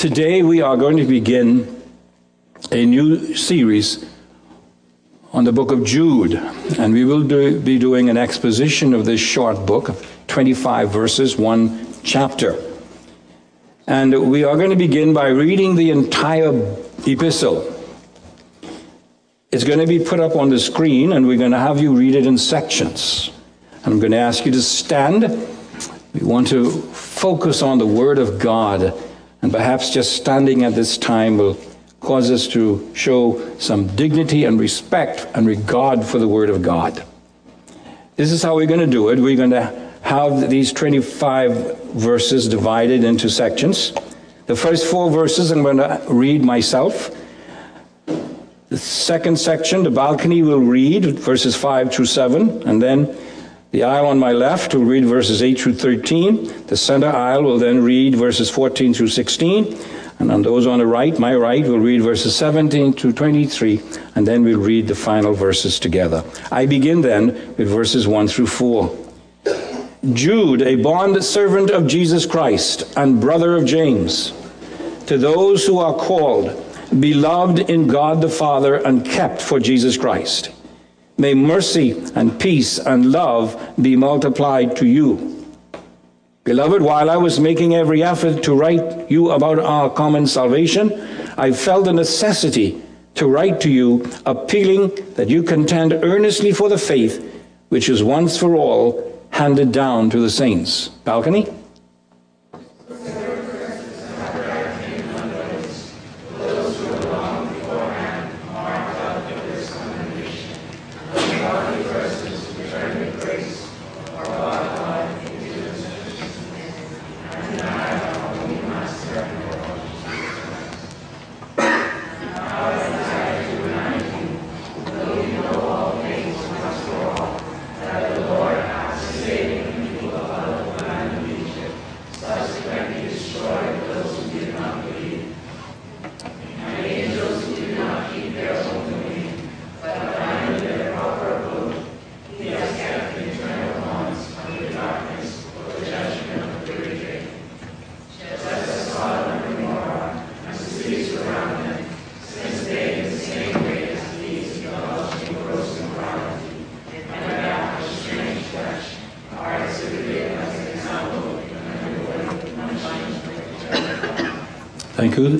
Today we are going to begin a new series on the book of Jude, and we will do, be doing an exposition of this short book, 25 verses, one chapter. And we are going to begin by reading the entire epistle. It's going to be put up on the screen, and we're going to have you read it in sections. I'm going to ask you to stand. We want to focus on the Word of God and perhaps just standing at this time will cause us to show some dignity and respect and regard for the Word of God. This is how we're going to do it. We're going to have these 25 verses divided into sections. The first four verses I'm going to read myself. The second section, the balcony will read verses 5 through 7, and then the aisle on my left will read verses 8 through 13. The center aisle will then read verses 14 through 16. And on those on the right, my right, will read verses 17 to 23, and then we'll read the final verses together. I begin then with verses 1 through 4. Jude, a bond servant of Jesus Christ and brother of James, to those who are called, beloved in God the Father, and kept for Jesus Christ. May mercy and peace and love be multiplied to you. Beloved, while I was making every effort to write you about our common salvation, I felt the necessity to write to you, appealing that you contend earnestly for the faith which is once for all handed down to the saints. Balcony? Thank you.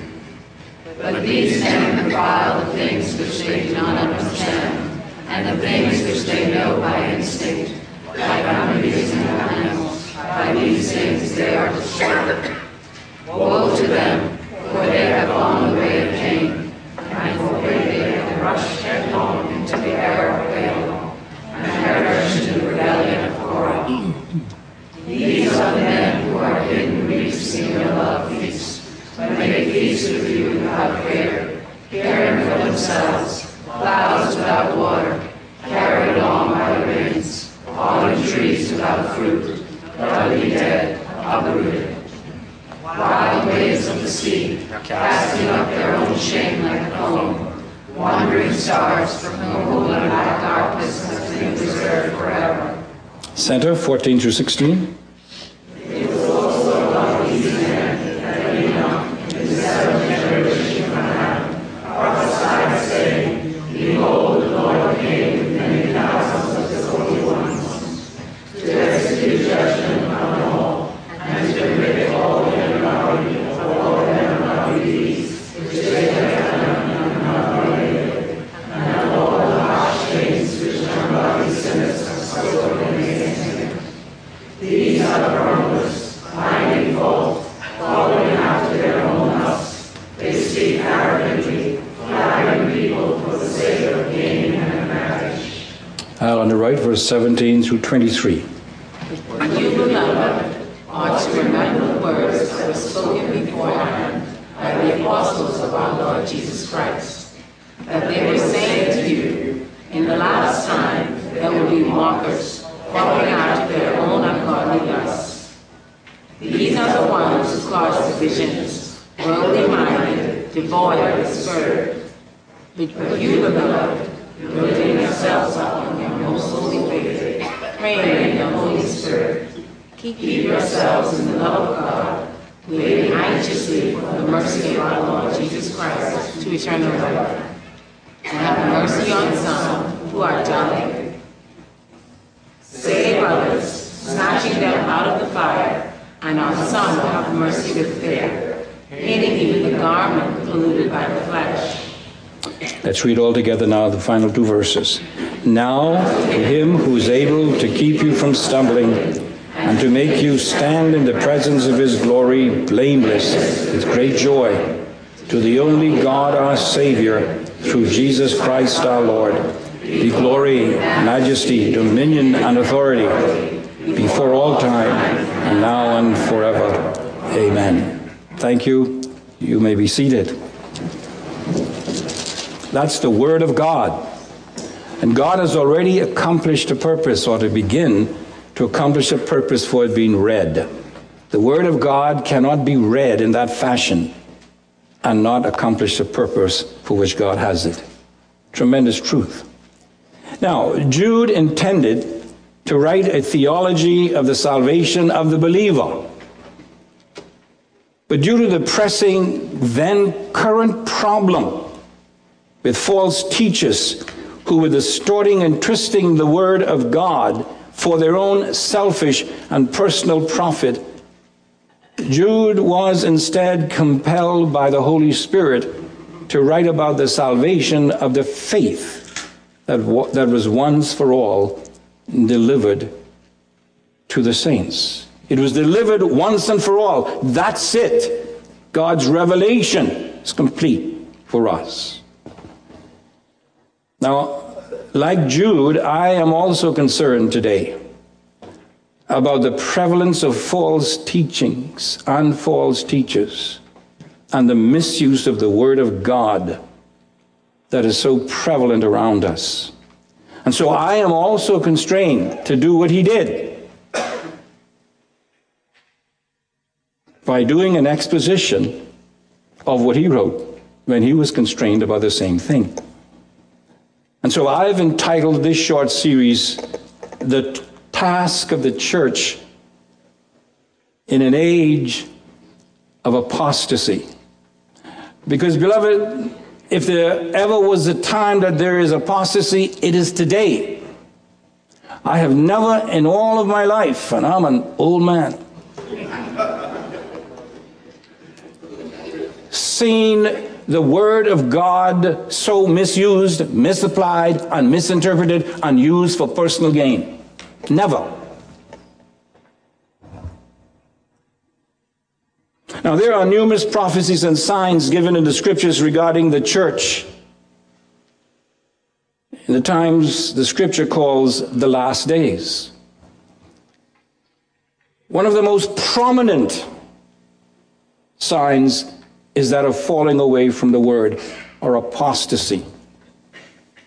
But these men revile the things which they do not understand, and the things which they know by instinct, like unreasoning animals. By these things they are destroyed. Woe to them, for they have gone the way of Cain, and for they have rushed headlong into the error of Balaam, and perished in the rebellion of Korah. These are the men who are hidden reefs in your love feast when they feast with you without fear, caring for themselves, clouds without water, carried along by the winds, fallen trees without fruit, utterly dead, uprooted. Wild waves of the sea, casting up their own shame like a foam, wandering stars from whom the black darkness has been preserved forever. Center, 14 through 16. verse 17 through 23. You, beloved, are to remember the words that were spoken beforehand by the apostles of our Lord Jesus Christ, that they were saying to you, In the last time there will be mockers, following after their own ungodly lusts. These are the ones who cause divisions, worldly minded, devoid of the Spirit. But you, beloved, building yourselves up on your most holy faith, praying in the Holy Spirit, keep yourselves in the love of God, waiting anxiously for the mercy of our Lord Jesus Christ to eternal life. And have mercy on some who are dying. Save others, snatching them out of the fire, and on some have mercy with fear, hating even the garment polluted by the flesh. Let's read all together now the final two verses. Now, to him who is able to keep you from stumbling and to make you stand in the presence of his glory blameless with great joy, to the only God our Savior, through Jesus Christ our Lord, be glory, majesty, dominion, and authority before all time, and now and forever. Amen. Thank you. You may be seated. That's the Word of God. And God has already accomplished a purpose, or to begin to accomplish a purpose for it being read. The Word of God cannot be read in that fashion and not accomplish the purpose for which God has it. Tremendous truth. Now, Jude intended to write a theology of the salvation of the believer. But due to the pressing, then current problem with false teachers who were distorting and twisting the word of God for their own selfish and personal profit, Jude was instead compelled by the Holy Spirit to write about the salvation of the faith that, that was once for all delivered to the saints. It was delivered once and for all. That's it. God's revelation is complete for us. Now, like Jude, I am also concerned today about the prevalence of false teachings and false teachers and the misuse of the Word of God that is so prevalent around us. And so I am also constrained to do what he did by doing an exposition of what he wrote when he was constrained about the same thing. And so I've entitled this short series, The Task of the Church in an Age of Apostasy. Because, beloved, if there ever was a time that there is apostasy, it is today. I have never in all of my life, and I'm an old man, seen the Word of God so misused, misapplied, and misinterpreted, and used for personal gain. Never. Now, there are numerous prophecies and signs given in the scriptures regarding the church. In the times the scripture calls the last days. One of the most prominent signs is that of falling away from the word or apostasy,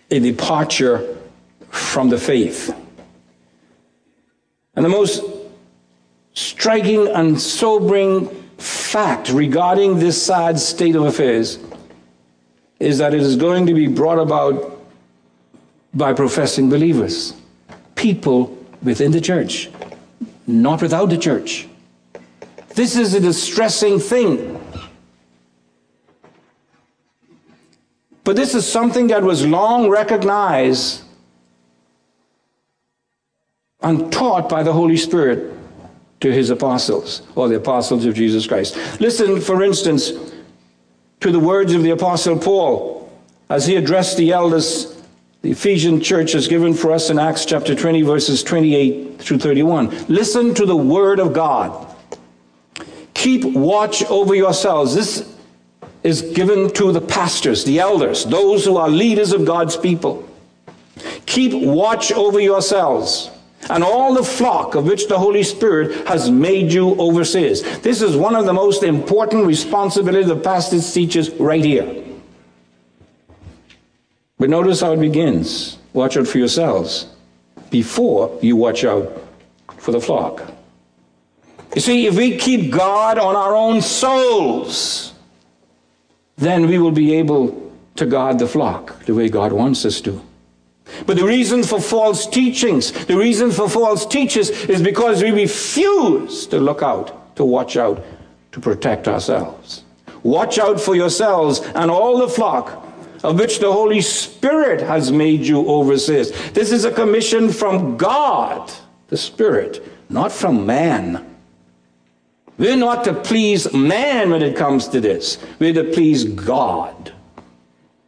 a departure from the faith. And the most striking and sobering fact regarding this sad state of affairs is that it is going to be brought about by professing believers, people within the church, not without the church. This is a distressing thing. But this is something that was long recognized and taught by the Holy Spirit to his apostles, or the apostles of Jesus Christ. Listen, for instance, to the words of the Apostle Paul as he addressed the elders the Ephesian church is given for us in Acts chapter 20, verses 28 through 31. Listen to the word of God. Keep watch over yourselves. This is given to the pastors, the elders, those who are leaders of God's people. Keep watch over yourselves and all the flock of which the Holy Spirit has made you overseers. This is one of the most important responsibilities the pastors teaches right here. But notice how it begins. Watch out for yourselves before you watch out for the flock. You see, if we keep God on our own souls, then we will be able to guard the flock the way God wants us to. But the reason for false teachings, the reason for false teachers is because we refuse to look out, to watch out, to protect ourselves. Watch out for yourselves and all the flock of which the Holy Spirit has made you overseers. This is a commission from God, the Spirit, not from man. We're not to please man when it comes to this. We're to please God.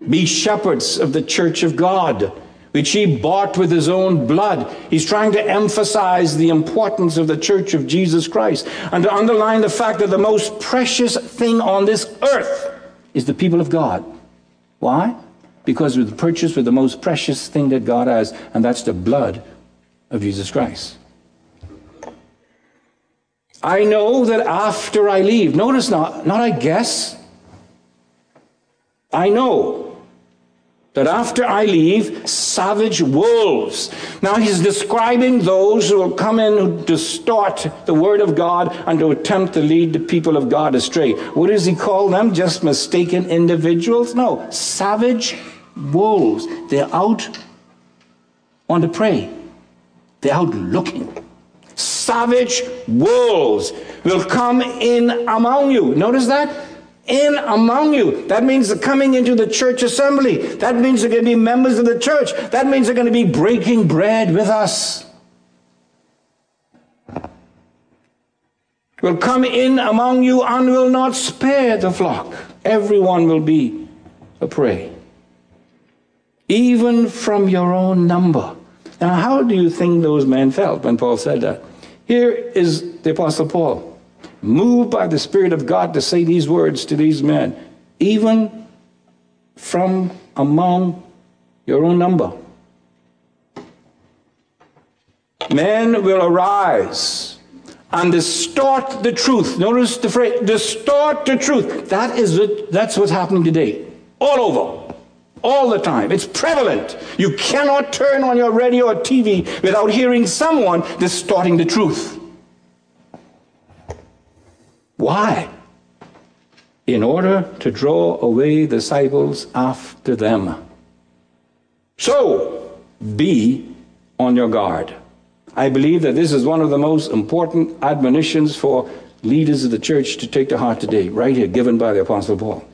Be shepherds of the church of God, which he bought with his own blood. He's trying to emphasize the importance of the church of Jesus Christ and to underline the fact that the most precious thing on this earth is the people of God. Why? Because we're purchased with the most precious thing that God has, and that's the blood of Jesus Christ. I know that after I leave, notice not, not I guess, I know that after I leave, savage wolves. Now he's describing those who will come in who distort the word of God and to attempt to lead the people of God astray. What does he call them? Just mistaken individuals? No, savage wolves. They're out on the prey. They're out looking. Savage wolves will come in among you. Notice that? In among you. That means they're coming into the church assembly. That means they're going to be members of the church. That means they're going to be breaking bread with us. Will come in among you and will not spare the flock. Everyone will be a prey, even from your own number. Now, how do you think those men felt when Paul said that? Here is the Apostle Paul moved by the Spirit of God to say these words to these men, even from among your own number. Men will arise and distort the truth. Notice the phrase, distort the truth. That is it, that's what's happening today. All over. All the time. It's prevalent. You cannot turn on your radio or TV without hearing someone distorting the truth. Why? In order to draw away the disciples after them. So, be on your guard. I believe that this is one of the most important admonitions for leaders of the church to take to heart today, right here, given by the Apostle Paul.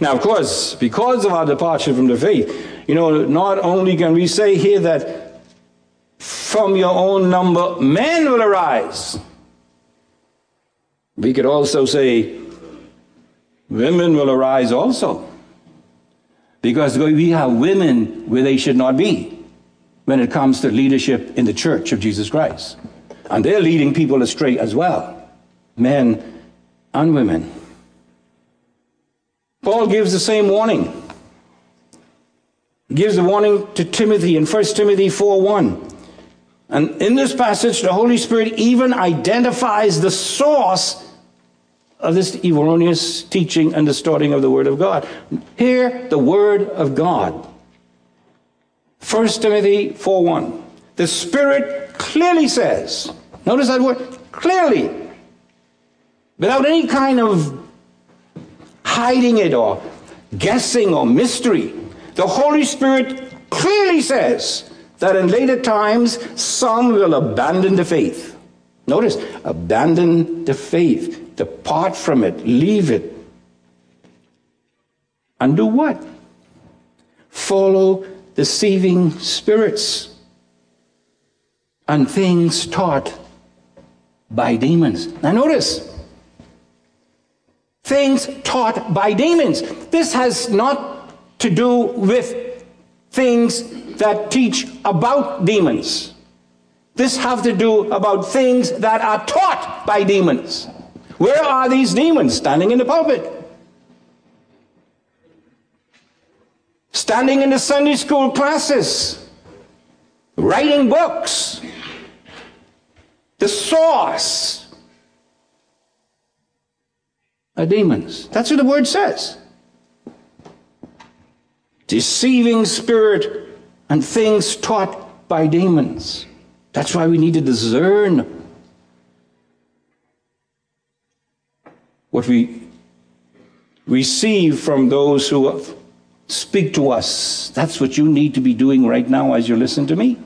Now, of course, because of our departure from the faith, you know, not only can we say here that from your own number men will arise we could also say women will arise also. Because we have women where they should not be when it comes to leadership in the church of Jesus Christ. And they're leading people astray as well, men and women. Paul gives the same warning. He gives the warning to Timothy in 1 Timothy 4 1. And in this passage, the Holy Spirit even identifies the source of this erroneous teaching and distorting of the Word of God. Hear the Word of God. 1 Timothy 4 1. The Spirit clearly says, notice that word, clearly, without any kind of hiding it or guessing or mystery, the Holy Spirit clearly says that in later times some will abandon the faith. Notice, abandon the faith depart from it, leave it. And do what? Follow deceiving spirits and things taught by demons. Now, notice things taught by demons. This has not to do with things that teach about demons. This have to do about things that are taught by demons. Where are these demons standing in the pulpit? Standing in the Sunday school classes, writing books. The source are demons. That's what the word says. deceiving spirit, and things taught by demons. That's why we need to discern what we receive from those who speak to us. That's what you need to be doing right now as you listen to me.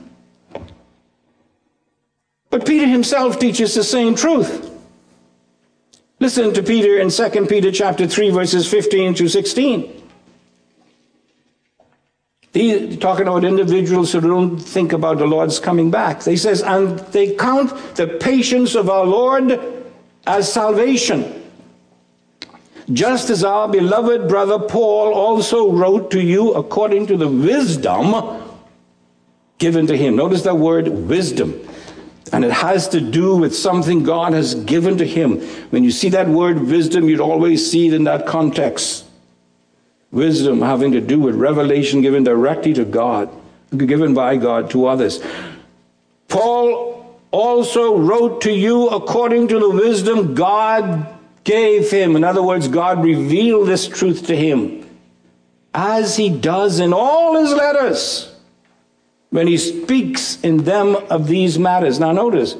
But Peter himself teaches the same truth. Listen to Peter in 2 Peter chapter 3 verses 15 to 16. He's talking about individuals who don't think about the Lord's coming back. They says, and they count the patience of our Lord as salvation. Just as our beloved brother Paul also wrote to you according to the wisdom given to him. Notice that word wisdom. And it has to do with something God has given to him. When you see that word wisdom, you'd always see it in that context. Wisdom having to do with revelation given directly to God, given by God to others. Paul also wrote to you according to the wisdom God gave him. In other words, God revealed this truth to him, as he does in all his letters when he speaks in them of these matters. Now, notice,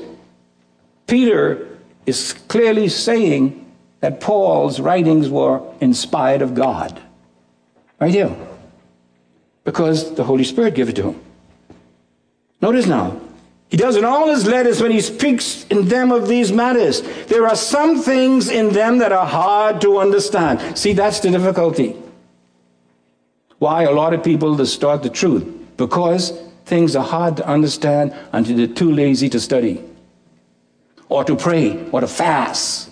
Peter is clearly saying that Paul's writings were inspired of God. Right here. Because the Holy Spirit gave it to him. Notice now, he does in all his letters when he speaks in them of these matters. There are some things in them that are hard to understand. See, that's the difficulty. Why a lot of people distort the truth? Because things are hard to understand until they're too lazy to study or to pray or to fast.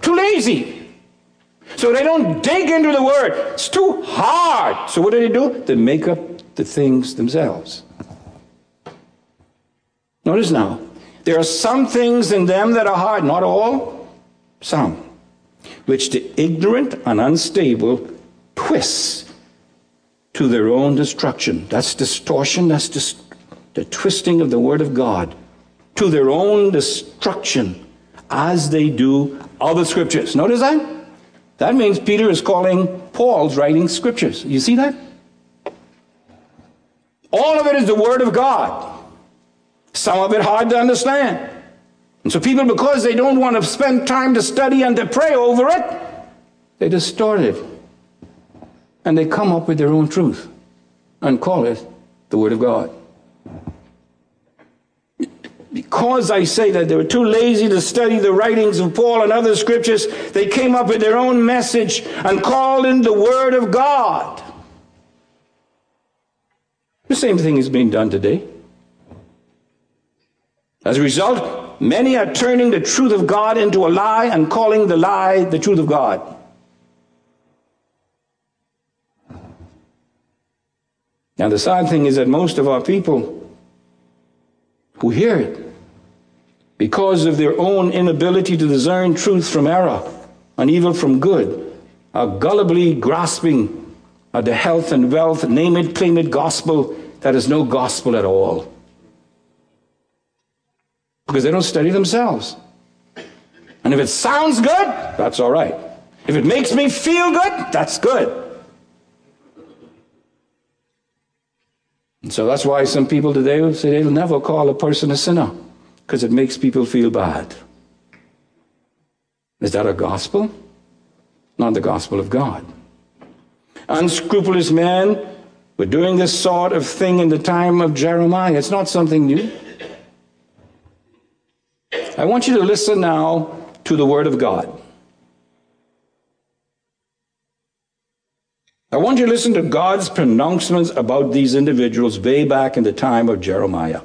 Too lazy. So they don't dig into the word. It's too hard. So what do they do? They make up the things themselves. Notice now, there are some things in them that are hard, not all, some, which the ignorant and unstable twist to their own destruction. That's distortion, that's dis- the twisting of the Word of God to their own destruction as they do other scriptures. Notice that? That means Peter is calling Paul's writing scriptures. You see that? All of it is the Word of God. Some of it hard to understand. And so people, because they don't want to spend time to study and to pray over it, they distort it. And they come up with their own truth and call it the Word of God. Because I say that they were too lazy to study the writings of Paul and other scriptures, they came up with their own message and called in the Word of God. The same thing is being done today. As a result, many are turning the truth of God into a lie and calling the lie the truth of God. Now, the sad thing is that most of our people who hear it, because of their own inability to discern truth from error and evil from good, are gullibly grasping at the health and wealth, name it, claim it gospel that is no gospel at all because they don't study themselves. And if it sounds good, that's all right. If it makes me feel good, that's good. And so that's why some people today will say they'll never call a person a sinner because it makes people feel bad. Is that a gospel? Not the gospel of God. Unscrupulous men were doing this sort of thing in the time of Jeremiah. It's not something new. I want you to listen now to the Word of God. I want you to listen to God's pronouncements about these individuals way back in the time of Jeremiah.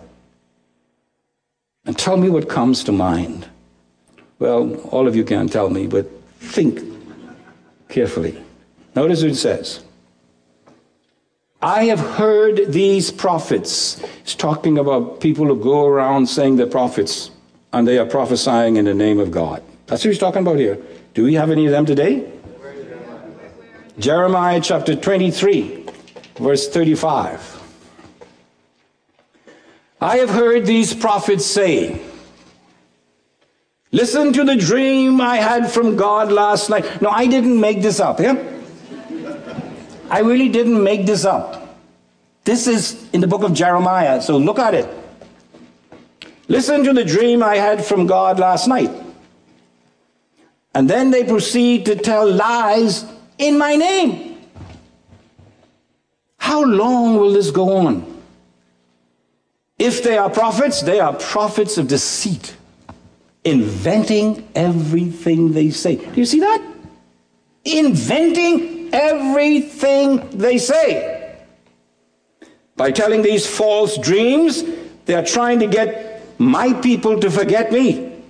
And tell me what comes to mind. Well, all of you can't tell me, but think carefully. Notice what it says. I have heard these prophets. He's talking about people who go around saying they're prophets and they are prophesying in the name of God. That's what he's talking about here. Do we have any of them today? Jeremiah chapter 23, verse 35. I have heard these prophets say, Listen to the dream I had from God last night. No, I didn't make this up, yeah? I really didn't make this up. This is in the book of Jeremiah, so look at it. Listen to the dream I had from God last night. And then they proceed to tell lies in my name. How long will this go on? If they are prophets, they are prophets of deceit, inventing everything they say. Do you see that? Inventing everything they say. By telling these false dreams, they are trying to get my people to forget me,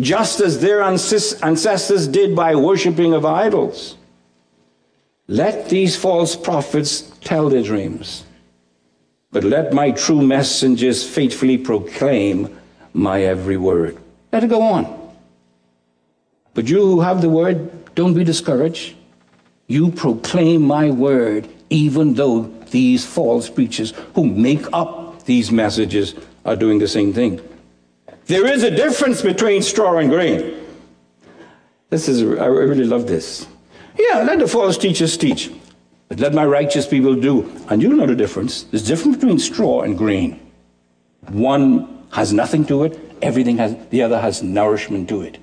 just as their ancestors did by worshiping of idols. Let these false prophets tell their dreams, but let my true messengers faithfully proclaim my every word. Let it go on. But you who have the word, don't be discouraged. You proclaim my word, even though these false preachers who make up these messages are doing the same thing. There is a difference between straw and grain. This is, I really love this. Yeah, let the false teachers teach, but let my righteous people do. And you'll know the difference. There's a difference between straw and grain. One has nothing to it, everything has, the other has nourishment to it.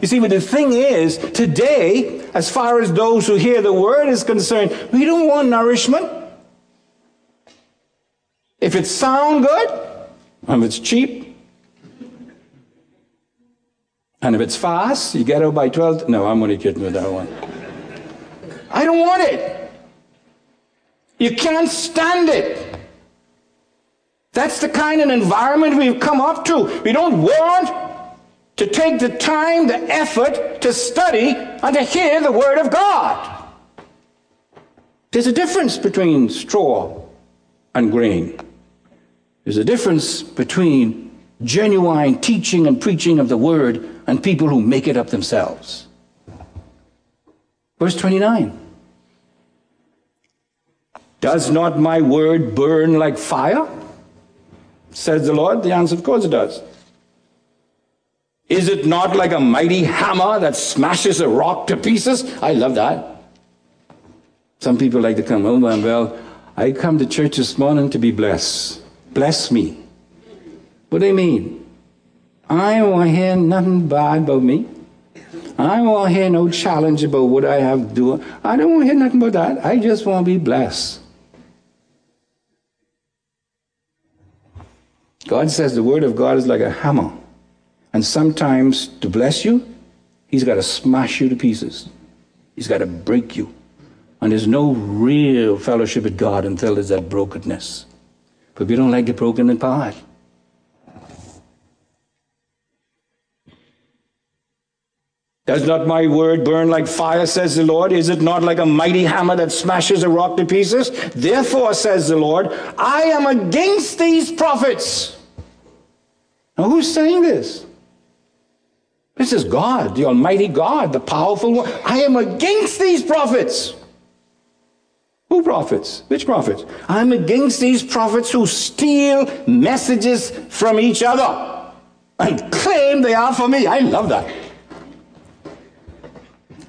You see, but the thing is, today, as far as those who hear the word is concerned, we don't want nourishment. If it sound good, and if it's cheap, and if it's fast, you get out by 12. No, I'm only kidding with that one. I don't want it. You can't stand it. That's the kind of environment we've come up to. We don't want to take the time, the effort to study and to hear the Word of God. There's a difference between straw and grain. There's a difference between genuine teaching and preaching of the Word and people who make it up themselves. Verse 29. Does not my word burn like fire? Says the Lord. The answer, of course, it does. Is it not like a mighty hammer that smashes a rock to pieces? I love that. Some people like to come home and, well, I come to church this morning to be blessed. Bless me. What do they mean? I to hear nothing bad about me. I to hear no challenge about what I have to do. I don't want to hear nothing about that. I just want to be blessed. God says the word of God is like a hammer. And sometimes to bless you, he's got to smash you to pieces. He's got to break you. And there's no real fellowship with God until there's that brokenness. But we don't like the broken in part. Does not my word burn like fire, says the Lord? Is it not like a mighty hammer that smashes a rock to pieces? Therefore, says the Lord, I am against these prophets. Now, who's saying this? This is God, the Almighty God, the powerful one. I am against these prophets. Who prophets? Which prophets? I'm against these prophets who steal messages from each other and claim they are for me. I love that.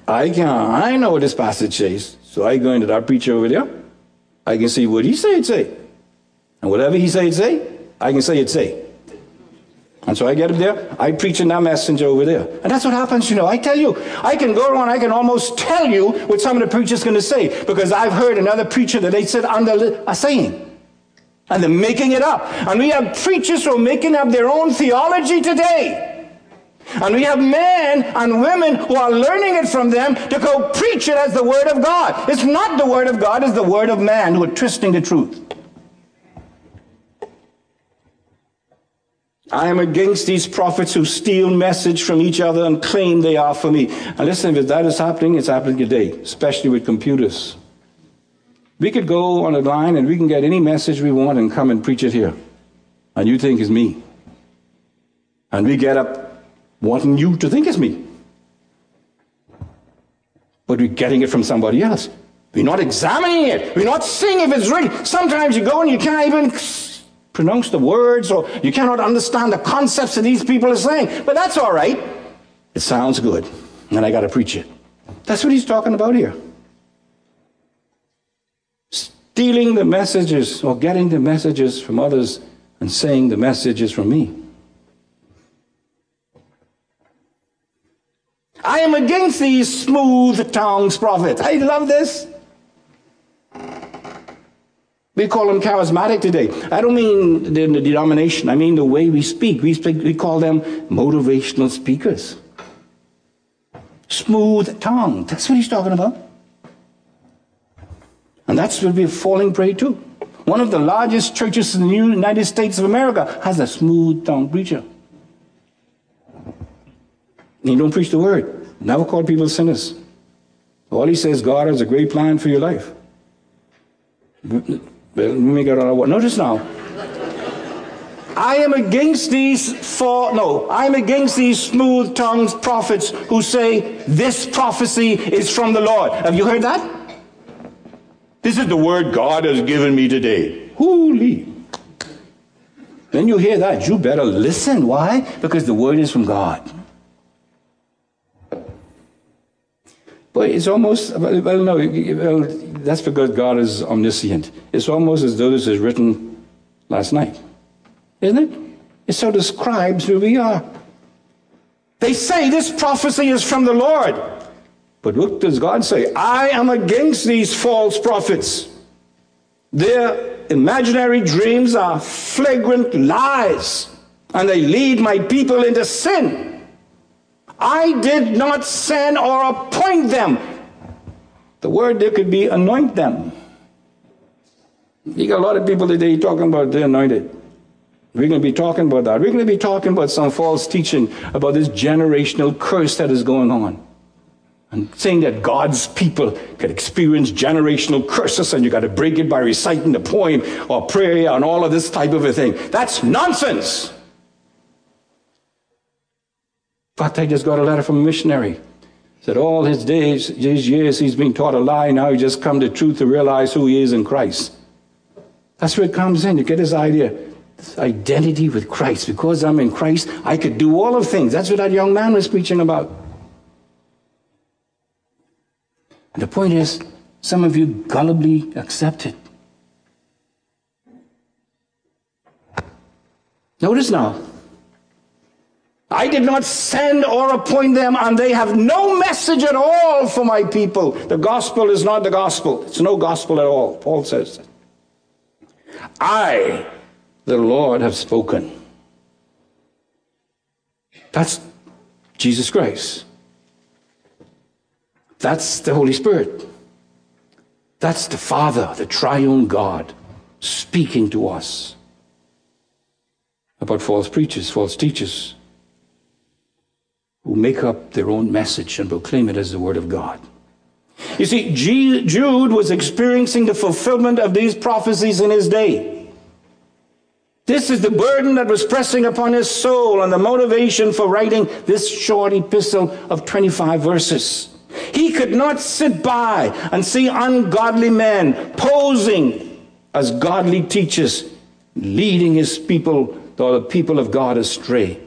I can I know what this passage says, so I go into that preacher over there. I can see what he said say. And whatever he said say, I can say it say. And so I get up there, I preach in that messenger over there. And that's what happens, you know. I tell you, I can go around, I can almost tell you what some of the preachers going to say because I've heard another preacher that they said under a saying. And they're making it up. And we have preachers who are making up their own theology today. And we have men and women who are learning it from them to go preach it as the Word of God. It's not the Word of God, it's the Word of man who are twisting the truth. I am against these prophets who steal message from each other and claim they are for me. And listen, if that is happening, it's happening today, especially with computers. We could go on a line and we can get any message we want and come and preach it here. And you think it's me. And we get up wanting you to think it's me. But we're getting it from somebody else. We're not examining it. We're not seeing if it's real. Sometimes you go and you can't even pronounce the words or you cannot understand the concepts that these people are saying. But that's all right. It sounds good. And I got to preach it. That's what he's talking about here. stealing the messages or getting the messages from others and saying the message is from me. I am against these smooth tongues prophets. I love this. We call them charismatic today. I don't mean the, the denomination, I mean the way we speak. We, speak. we call them motivational speakers. Smooth tongue. That's what he's talking about. And that's what we're falling prey to. One of the largest churches in the United States of America has a smooth tongue preacher. He don't preach the word. Never call people sinners. All he says, God has a great plan for your life. Let me get on. Notice now. I am against these four, no, I'm against these smooth tongued prophets who say this prophecy is from the Lord. Have you heard that? This is the word God has given me today. Holy. Then you hear that, you better listen. Why? Because the word is from God. But it's almost, well, no, well, that's because God is omniscient. It's almost as though this is written last night, isn't it? It so describes who we are. They say this prophecy is from the Lord. But what does God say? I am against these false prophets. Their imaginary dreams are flagrant lies, and they lead my people into sin. I did not send or appoint them. The word there could be anoint them. You got a lot of people today talking about they're anointed. We're going to be talking about that. We're going to be talking about some false teaching about this generational curse that is going on. And saying that God's people can experience generational curses and you got to break it by reciting the poem or prayer and all of this type of a thing. That's nonsense. Fact, I just got a letter from a missionary. Said all his days, his years, he's been taught a lie. Now he just come to truth to realize who he is in Christ. That's where it comes in. You get his idea, this identity with Christ. Because I'm in Christ, I could do all of things. That's what that young man was preaching about. And the point is, some of you gullibly accept it. Notice now, I did not send or appoint them, and they have no message at all for my people. The gospel is not the gospel. It's no gospel at all. Paul says. I, the Lord, have spoken. That's Jesus Christ. That's the Holy Spirit. That's the Father, the triune God, speaking to us about false preachers, false teachers who make up their own message and proclaim it as the Word of God. You see, Jude was experiencing the fulfillment of these prophecies in his day. This is the burden that was pressing upon his soul and the motivation for writing this short epistle of 25 verses. He could not sit by and see ungodly men posing as godly teachers, leading his people, or the people of God, astray.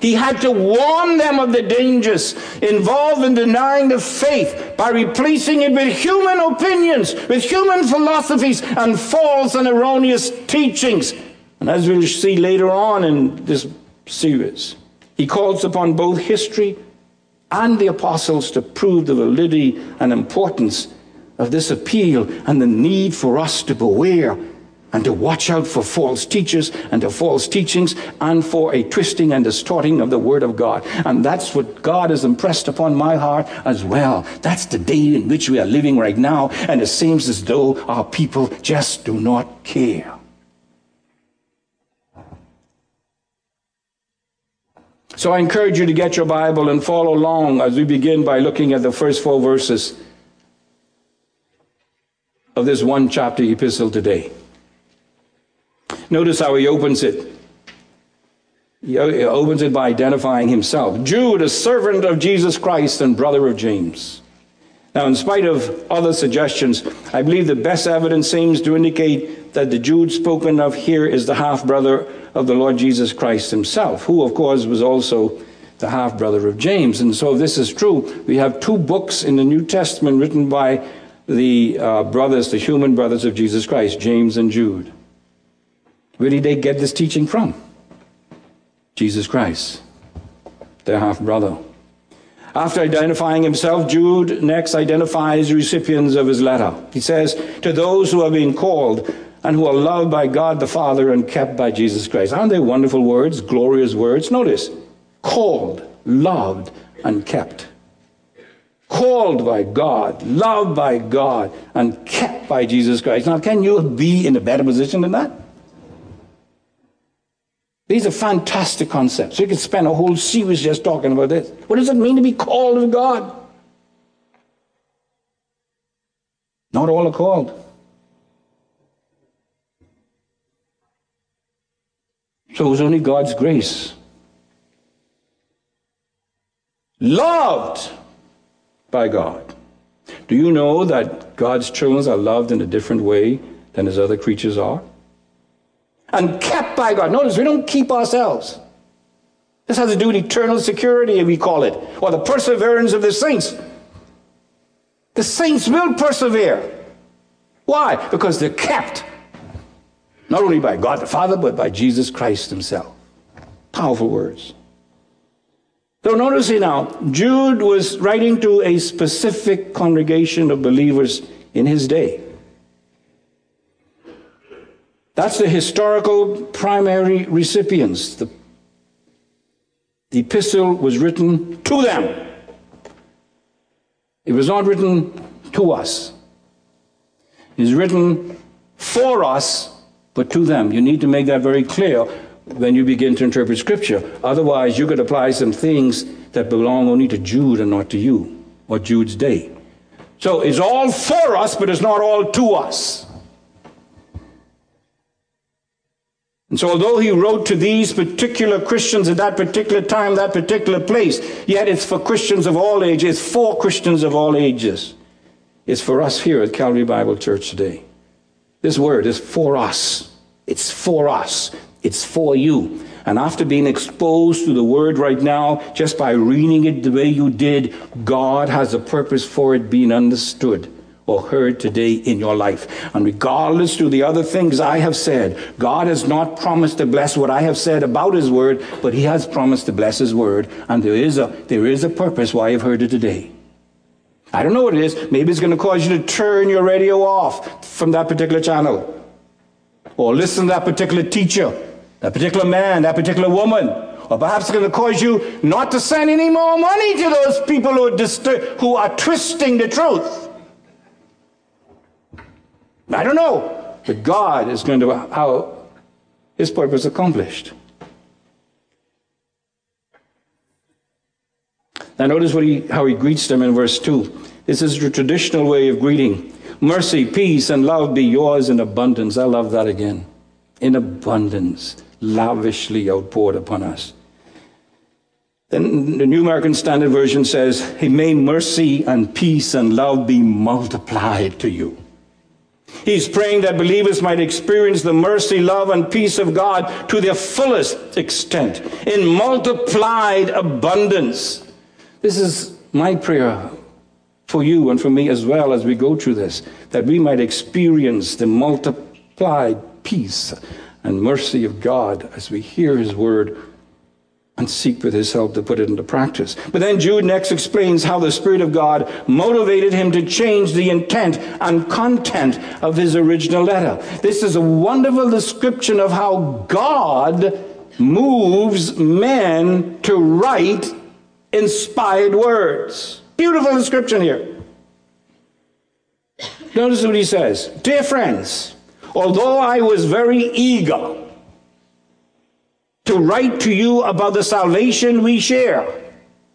He had to warn them of the dangers involved in denying the faith by replacing it with human opinions, with human philosophies, and false and erroneous teachings. And as we'll see later on in this series, he calls upon both history and the apostles to prove the validity and importance of this appeal and the need for us to beware and to watch out for false teachers and to false teachings and for a twisting and distorting of the Word of God. And that's what God has impressed upon my heart as well. That's the day in which we are living right now, and it seems as though our people just do not care. So I encourage you to get your Bible and follow along as we begin by looking at the first four verses of this one chapter epistle today. Notice how he opens it. He opens it by identifying himself Jude, a servant of Jesus Christ and brother of James. Now, in spite of other suggestions, I believe the best evidence seems to indicate that the Jude spoken of here is the half brother of the Lord Jesus Christ himself, who, of course, was also the half brother of James. And so, if this is true, we have two books in the New Testament written by the uh, brothers, the human brothers of Jesus Christ, James and Jude. Where did they get this teaching from? Jesus Christ, their half brother. After identifying himself, Jude next identifies recipients of his letter. He says, To those who have been called and who are loved by God the Father and kept by Jesus Christ. Aren't they wonderful words, glorious words? Notice, called, loved, and kept. Called by God, loved by God, and kept by Jesus Christ. Now, can you be in a better position than that? These are fantastic concepts. You could spend a whole series just talking about this. What does it mean to be called of God? Not all are called. So it was only God's grace. Loved by God. Do you know that God's children are loved in a different way than his other creatures are? And kept by God. Notice we don't keep ourselves. This has to do with eternal security, we call it, or the perseverance of the saints. The saints will persevere. Why? Because they're kept not only by God the Father, but by Jesus Christ Himself. Powerful words. So notice here now, Jude was writing to a specific congregation of believers in his day. That's the historical primary recipients. The, the epistle was written to them. It was not written to us. It is written for us, but to them. You need to make that very clear when you begin to interpret Scripture. Otherwise, you could apply some things that belong only to Jude and not to you, or Jude's day. So it's all for us, but it's not all to us. And so, although he wrote to these particular Christians at that particular time, that particular place, yet it's for Christians of all ages, it's for Christians of all ages. It's for us here at Calvary Bible Church today. This word is for us. It's for us. It's for you. And after being exposed to the word right now, just by reading it the way you did, God has a purpose for it being understood or heard today in your life. And regardless to the other things I have said, God has not promised to bless what I have said about his word, but he has promised to bless his word. And there is a, there is a purpose why I've heard it today. I don't know what it is. Maybe it's going to cause you to turn your radio off from that particular channel. Or listen to that particular teacher, that particular man, that particular woman. Or perhaps it's going to cause you not to send any more money to those people who are, distur- who are twisting the truth. I don't know. But God is going to how his purpose accomplished. Now notice what he, how he greets them in verse 2. This is the traditional way of greeting. Mercy, peace, and love be yours in abundance. I love that again. In abundance, lavishly outpoured upon us. Then the New American Standard Version says, He may mercy and peace and love be multiplied to you. He's praying that believers might experience the mercy, love, and peace of God to their fullest extent in multiplied abundance. This is my prayer for you and for me as well as we go through this, that we might experience the multiplied peace and mercy of God as we hear His word and seek with his help to put it into practice. But then Jude next explains how the Spirit of God motivated him to change the intent and content of his original letter. This is a wonderful description of how God moves men to write inspired words. Beautiful description here. Notice what he says Dear friends, although I was very eager, to write to you about the salvation we share.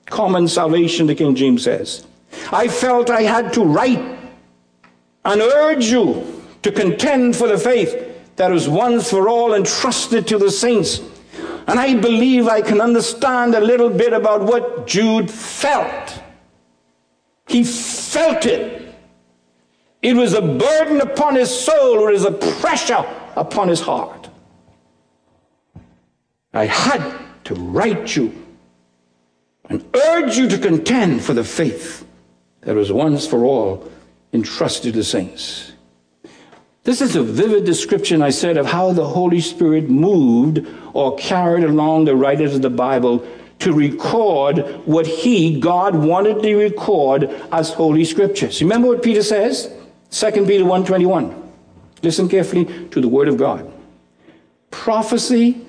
Common salvation, the King James says. I felt I had to write and urge you to contend for the faith that was once for all entrusted to the saints. And I believe I can understand a little bit about what Jude felt. He felt it. It was a burden upon his soul, it was a pressure upon his heart. I had to write you and urge you to contend for the faith that was once for all entrusted to saints. This is a vivid description, I said, of how the Holy Spirit moved or carried along the writers of the Bible to record what He, God, wanted to record as Holy Scriptures. Remember what Peter says? 2 Peter 1.21. Listen carefully to the Word of God. Prophecy,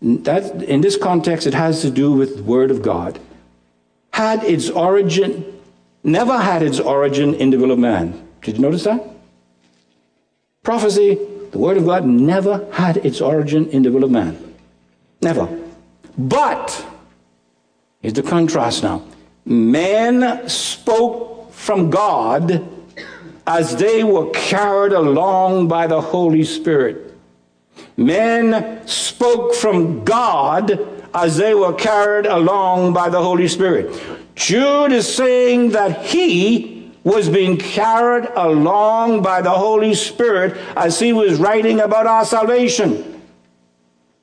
that, in this context, it has to do with the Word of God, had its origin, never had its origin in the will of man. Did you notice that? Prophecy, the Word of God, never had its origin in the will of man. Never. But, here's the contrast now. Men spoke from God as they were carried along by the Holy Spirit. Men spoke from God as they were carried along by the Holy Spirit. Jude is saying that he was being carried along by the Holy Spirit as he was writing about our salvation.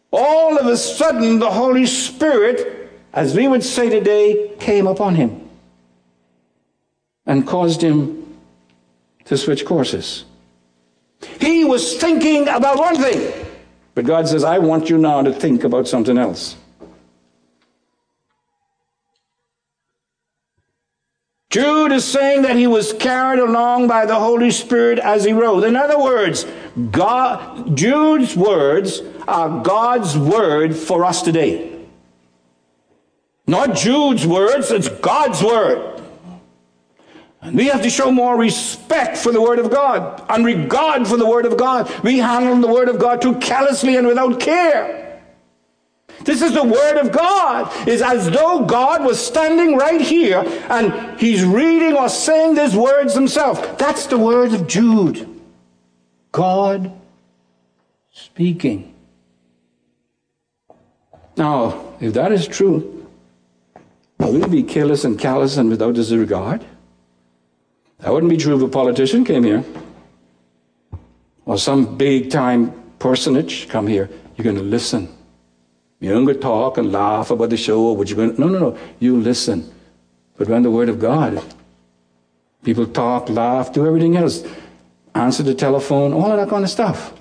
All of a sudden, the Holy Spirit, as we would say today, came upon him and caused him to switch courses. He was thinking about one thing, but God says, I want you now to think about something else. Jude is saying that he was carried along by the Holy Spirit as he wrote. In other words, God, Jude's words are God's word for us today. Not Jude's words, it's God's word. And we have to show more respect for the Word of God and regard for the Word of God. We handle the Word of God too callously and without care. This is the Word of God. It's as though God was standing right here and he's reading or saying these words himself. That's the words of Jude. God speaking. Now, if that is true, will we be careless and callous and without disregard? That wouldn't be true if a politician came here or some big time personage come here. You're going to listen. You're going to talk and laugh about the show or what you're going to. No, no, no. You listen. But when the Word of God, people talk, laugh, do everything else, answer the telephone, all of that kind of stuff.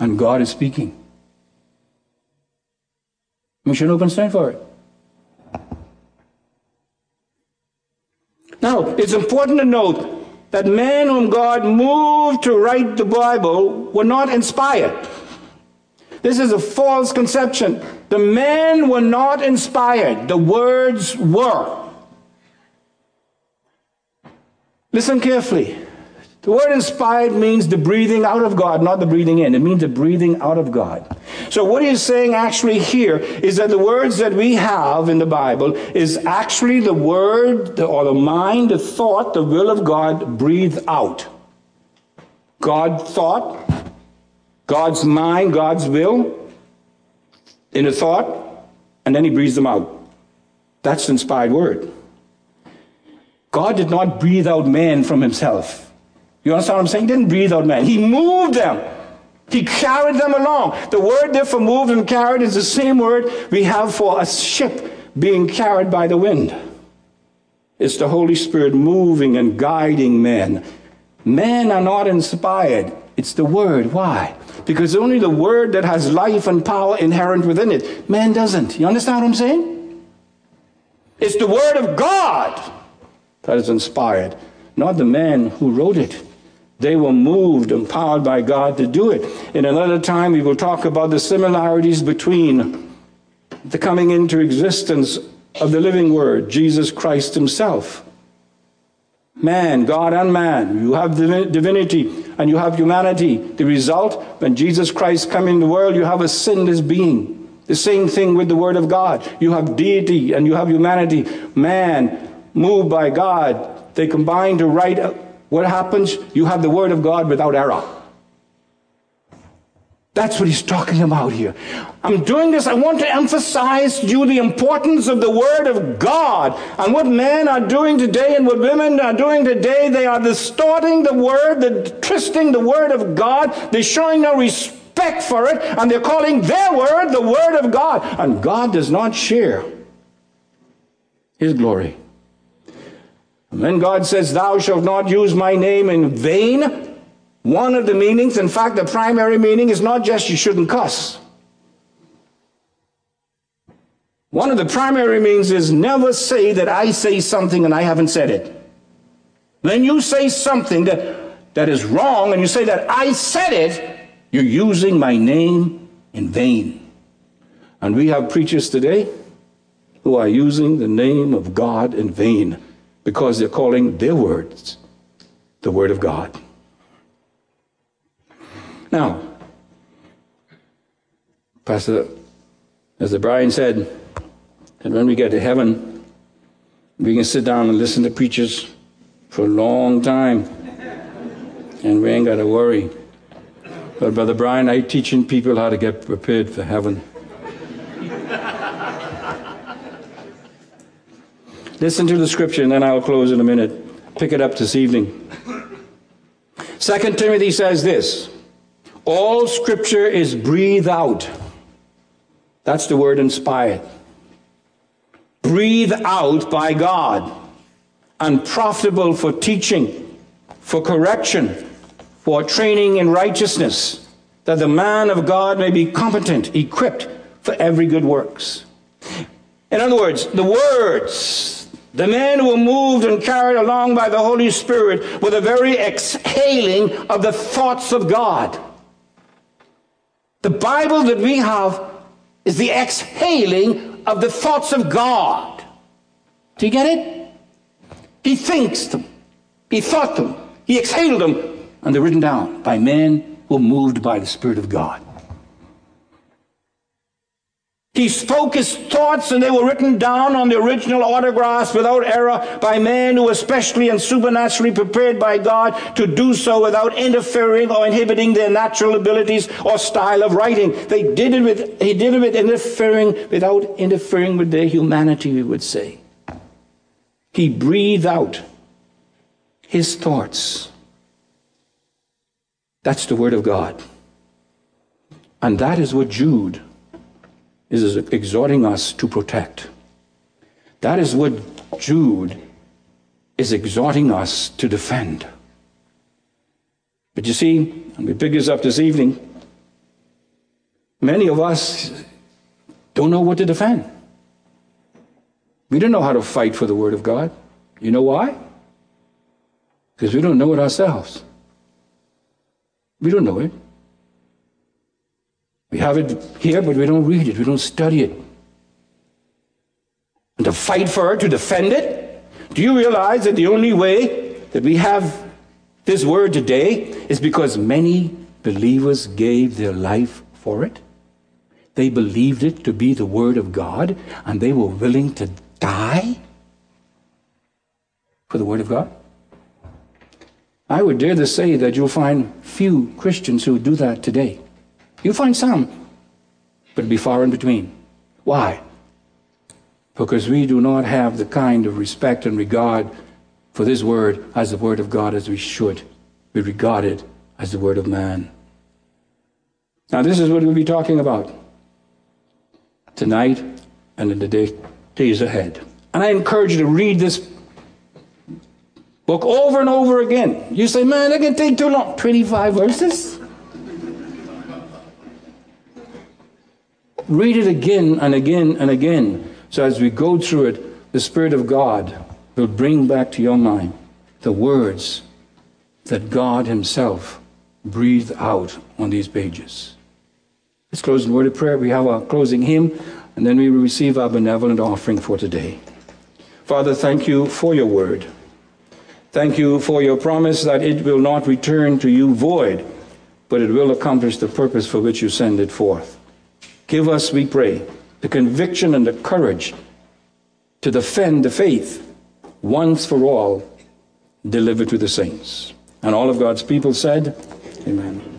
And God is speaking. We should open stand for it. It's important to note that men whom God moved to write the Bible were not inspired. This is a false conception. The men were not inspired, the words were. Listen carefully. The word inspired means the breathing out of God, not the breathing in. It means the breathing out of God. So what he's saying actually here is that the words that we have in the Bible is actually the word or the mind, the thought, the will of God breathed out. God thought, God's mind, God's will in a thought, and then he breathes them out. That's the inspired word. God did not breathe out man from himself. You understand what I'm saying? He didn't breathe out man. He moved them. He carried them along. The word there for moved and carried is the same word we have for a ship being carried by the wind. It's the Holy Spirit moving and guiding men. Men are not inspired. It's the word. Why? Because only the word that has life and power inherent within it. Man doesn't. You understand what I'm saying? It's the word of God that is inspired, not the man who wrote it. They were moved, empowered by God to do it. In another time, we will talk about the similarities between the coming into existence of the living Word, Jesus Christ Himself. Man, God and man. You have divinity and you have humanity. The result, when Jesus Christ come in the world, you have a sinless being. The same thing with the Word of God. You have deity and you have humanity. Man, moved by God, they combine to write what happens? You have the Word of God without error. That's what he's talking about here. I'm doing this. I want to emphasize to you the importance of the Word of God and what men are doing today and what women are doing today. They are distorting the Word, they're twisting the Word of God. They're showing no respect for it and they're calling their Word the Word of God. And God does not share His glory. When God says, Thou shalt not use my name in vain, one of the meanings, in fact, the primary meaning is not just you shouldn't cuss. One of the primary means is never say that I say something and I haven't said it. When you say something that, that is wrong and you say that I said it, you're using my name in vain. And we have preachers today who are using the name of God in vain because they're calling their words the Word of God. Now, Pastor, as the Brian said, that when we get to heaven, we can sit down and listen to preachers for a long time, and we ain't got to worry. But Brother Brian, I teaching people how to get prepared for heaven. Listen to the scripture, and then I'll close in a minute. Pick it up this evening. Second Timothy says this All scripture is breathed out. That's the word inspired. Breathed out by God and profitable for teaching, for correction, for training in righteousness, that the man of God may be competent, equipped for every good works. In other words, the words the men who were moved and carried along by the Holy Spirit were the very exhaling of the thoughts of God. The Bible that we have is the exhaling of the thoughts of God. Do you get it? He thinks them, he thought them, he exhaled them, and they're written down by men who are moved by the Spirit of God. He spoke his thoughts and they were written down on the original autographs without error by men who were specially and supernaturally prepared by God to do so without interfering or inhibiting their natural abilities or style of writing. They did it with, he did it with interfering, without interfering with their humanity, we would say. He breathed out his thoughts. That's the word of God. And that is what Jude is exhorting us to protect. That is what Jude is exhorting us to defend. But you see, we pick this up this evening, many of us don't know what to defend. We don't know how to fight for the Word of God. You know why? Because we don't know it ourselves. We don't know it. We have it here, but we don't read it, we don't study it. And to fight for it, to defend it, do you realize that the only way that we have this word today is because many believers gave their life for it? They believed it to be the word of God, and they were willing to die for the word of God? I would dare to say that you'll find few Christians who do that today. You find some, but it'll be far in between. Why? Because we do not have the kind of respect and regard for this word as the word of God as we should. We regard it as the word of man. Now, this is what we'll be talking about tonight and in the day, days ahead. And I encourage you to read this book over and over again. You say, man, that can take too long. 25 verses? Read it again and again and again. So as we go through it, the Spirit of God will bring back to your mind the words that God Himself breathed out on these pages. Let's close in word of prayer. We have our closing hymn, and then we will receive our benevolent offering for today. Father, thank you for your word. Thank you for your promise that it will not return to you void, but it will accomplish the purpose for which you send it forth. Give us, we pray, the conviction and the courage to defend the faith once for all delivered to the saints. And all of God's people said, Amen.